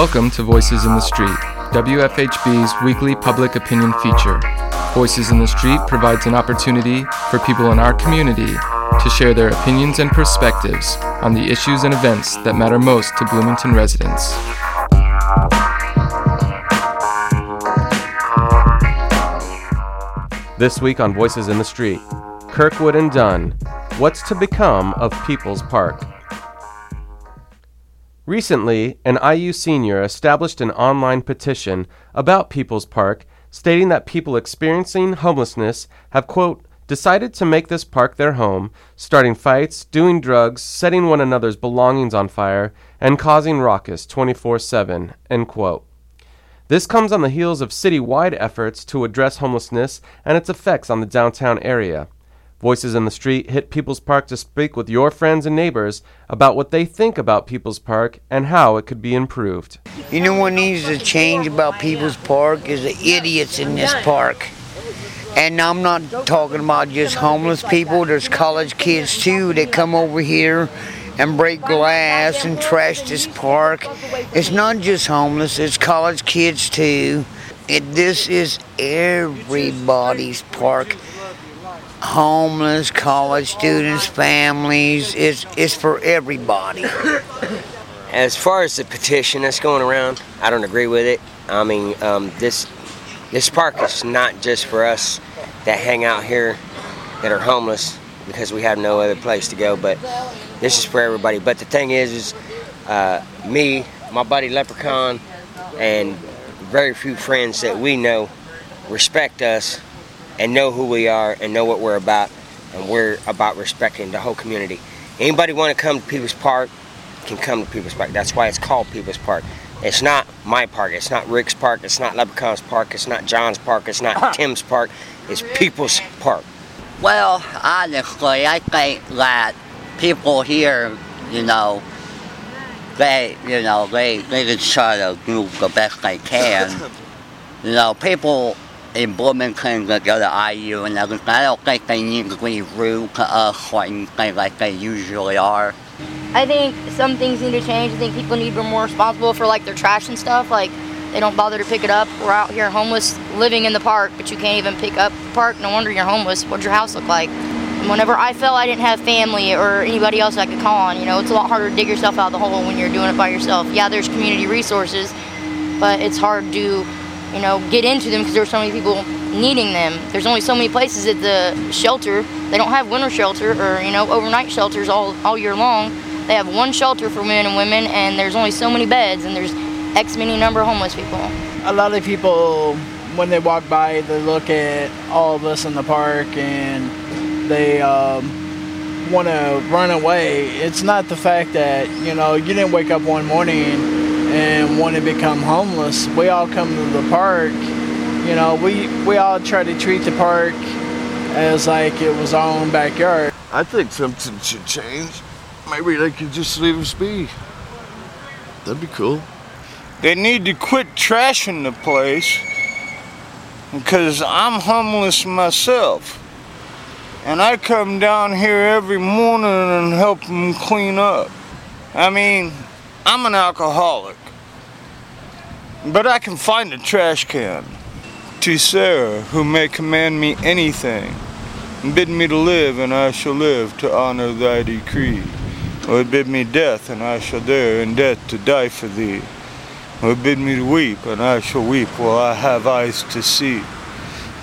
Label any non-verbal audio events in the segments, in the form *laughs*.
Welcome to Voices in the Street, WFHB's weekly public opinion feature. Voices in the Street provides an opportunity for people in our community to share their opinions and perspectives on the issues and events that matter most to Bloomington residents. This week on Voices in the Street, Kirkwood and Dunn, What's to Become of People's Park? Recently, an IU senior established an online petition about People's Park stating that people experiencing homelessness have, quote, decided to make this park their home, starting fights, doing drugs, setting one another's belongings on fire, and causing raucous 24 7, end quote. This comes on the heels of city-wide efforts to address homelessness and its effects on the downtown area. Voices in the Street hit People's Park to speak with your friends and neighbors about what they think about People's Park and how it could be improved. You know what needs to change about People's Park is the idiots in this park. And I'm not talking about just homeless people. There's college kids too that come over here and break glass and trash this park. It's not just homeless, it's college kids too. It, this is everybody's park. Homeless, college students, families, it's, it's for everybody. *coughs* As far as the petition that's going around, I don't agree with it. I mean, um, this this park is not just for us that hang out here that are homeless because we have no other place to go, but this is for everybody. But the thing is, is uh, me, my buddy Leprechaun, and very few friends that we know respect us and know who we are and know what we're about, and we're about respecting the whole community. Anybody want to come to People's Park can come to People's Park. That's why it's called People's Park. It's not my park. It's not Rick's park. It's not Leprechaun's park. It's not John's park. It's not uh-huh. Tim's park. It's People's Park. Well, honestly, I think that people here, you know, they, you know, they, they just try to do the best they can. *laughs* you know, people in Bloomington go to IU and I don't think they need to be rude to us or like they usually are. I think some things need to change. I think people need to be more responsible for like their trash and stuff. Like they don't bother to pick it up. We're out here homeless, living in the park, but you can't even pick up the park. No wonder you're homeless. What'd your house look like? And whenever I felt I didn't have family or anybody else I could call on, you know, it's a lot harder to dig yourself out of the hole when you're doing it by yourself. Yeah, there's community resources, but it's hard to, you know, get into them because there there's so many people needing them. There's only so many places at the shelter. They don't have winter shelter or, you know, overnight shelters all, all year long. They have one shelter for men and women, and there's only so many beds, and there's X many number of homeless people. A lot of people, when they walk by, they look at all of us in the park and they um, want to run away. It's not the fact that, you know, you didn't wake up one morning and want to become homeless. We all come to the park, you know, we, we all try to treat the park as like it was our own backyard. I think something should change. Maybe they could just leave us be. That'd be cool. They need to quit trashing the place because I'm homeless myself. And I come down here every morning and help them clean up. I mean, I'm an alcoholic. But I can find a trash can. To Sarah, who may command me anything, And bid me to live, and I shall live to honor thy decree. Or bid me death, and I shall dare in death to die for thee. Or bid me to weep, and I shall weep while I have eyes to see.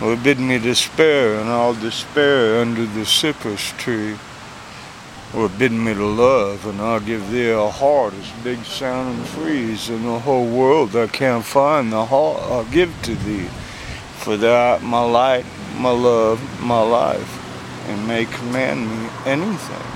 Or bid me despair, and I'll despair under the cypress tree. Or bid me to love, and I'll give thee a heart as big sound and freeze in the whole world I can't find the heart I'll give to thee. For thou art my light, my love, my life, and may command me anything.